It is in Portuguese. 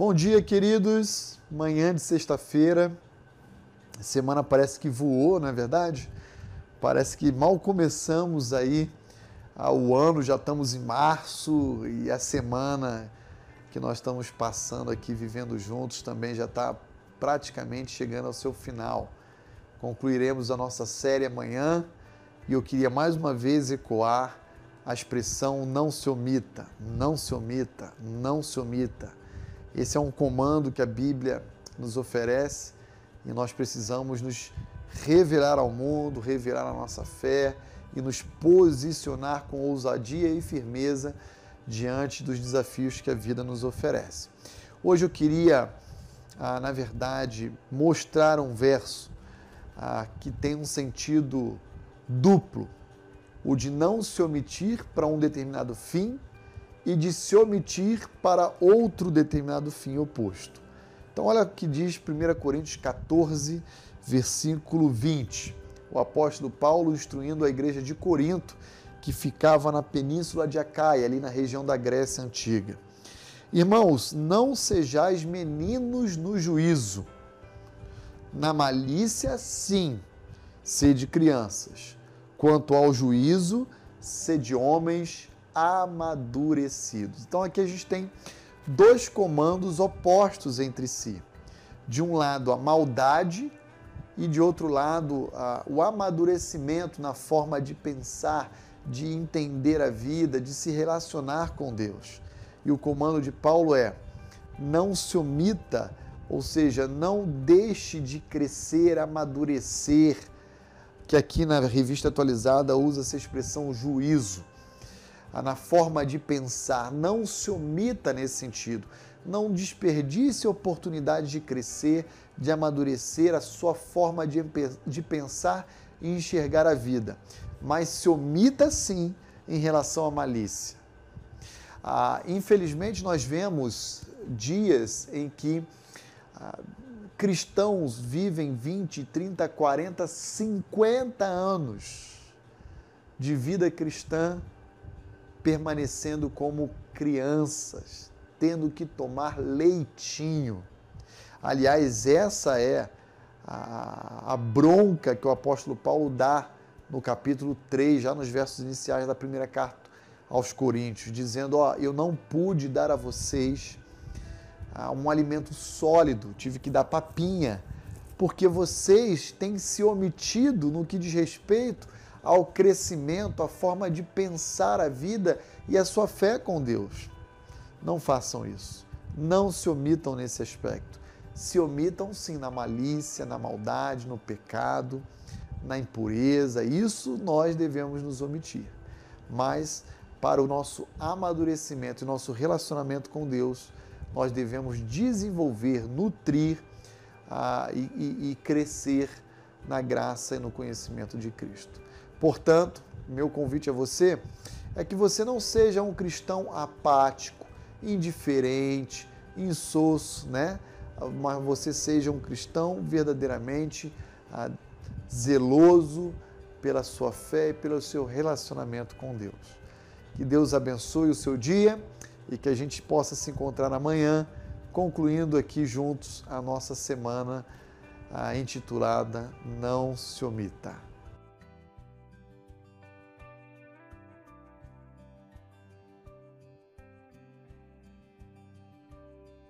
Bom dia, queridos. Manhã de sexta-feira. A semana parece que voou, não é verdade? Parece que mal começamos aí o ano, já estamos em março e a semana que nós estamos passando aqui vivendo juntos também já está praticamente chegando ao seu final. Concluiremos a nossa série amanhã e eu queria mais uma vez ecoar a expressão não se omita, não se omita, não se omita. Esse é um comando que a Bíblia nos oferece e nós precisamos nos revelar ao mundo, revelar a nossa fé e nos posicionar com ousadia e firmeza diante dos desafios que a vida nos oferece. Hoje eu queria, ah, na verdade, mostrar um verso ah, que tem um sentido duplo o de não se omitir para um determinado fim e de se omitir para outro determinado fim oposto. Então, olha o que diz 1 Coríntios 14, versículo 20. O apóstolo Paulo instruindo a igreja de Corinto, que ficava na península de Acaia, ali na região da Grécia Antiga. Irmãos, não sejais meninos no juízo. Na malícia, sim, sede crianças Quanto ao juízo, sede homens amadurecidos. Então aqui a gente tem dois comandos opostos entre si. De um lado, a maldade e de outro lado, a, o amadurecimento na forma de pensar, de entender a vida, de se relacionar com Deus. E o comando de Paulo é: não se omita, ou seja, não deixe de crescer, amadurecer, que aqui na revista atualizada usa essa expressão juízo, na forma de pensar. Não se omita nesse sentido. Não desperdice a oportunidade de crescer, de amadurecer a sua forma de, de pensar e enxergar a vida. Mas se omita sim em relação à malícia. Ah, infelizmente, nós vemos dias em que ah, cristãos vivem 20, 30, 40, 50 anos de vida cristã permanecendo como crianças, tendo que tomar leitinho. Aliás, essa é a, a, bronca que o apóstolo Paulo dá no capítulo 3, já nos versos iniciais da primeira carta aos Coríntios, dizendo: Ó, eu não pude dar a vocês um alimento sólido, tive que dar papinha, porque vocês têm se omitido no que diz respeito ao crescimento, à forma de pensar a vida e a sua fé com Deus. Não façam isso. Não se omitam nesse aspecto. Se omitam sim na malícia, na maldade, no pecado, na impureza. Isso nós devemos nos omitir. Mas para o nosso amadurecimento e nosso relacionamento com Deus, nós devemos desenvolver, nutrir ah, e, e, e crescer na graça e no conhecimento de Cristo. Portanto, meu convite a você é que você não seja um cristão apático, indiferente, insosso, né? Mas você seja um cristão verdadeiramente ah, zeloso pela sua fé e pelo seu relacionamento com Deus. Que Deus abençoe o seu dia e que a gente possa se encontrar amanhã, concluindo aqui juntos a nossa semana ah, intitulada Não se omita.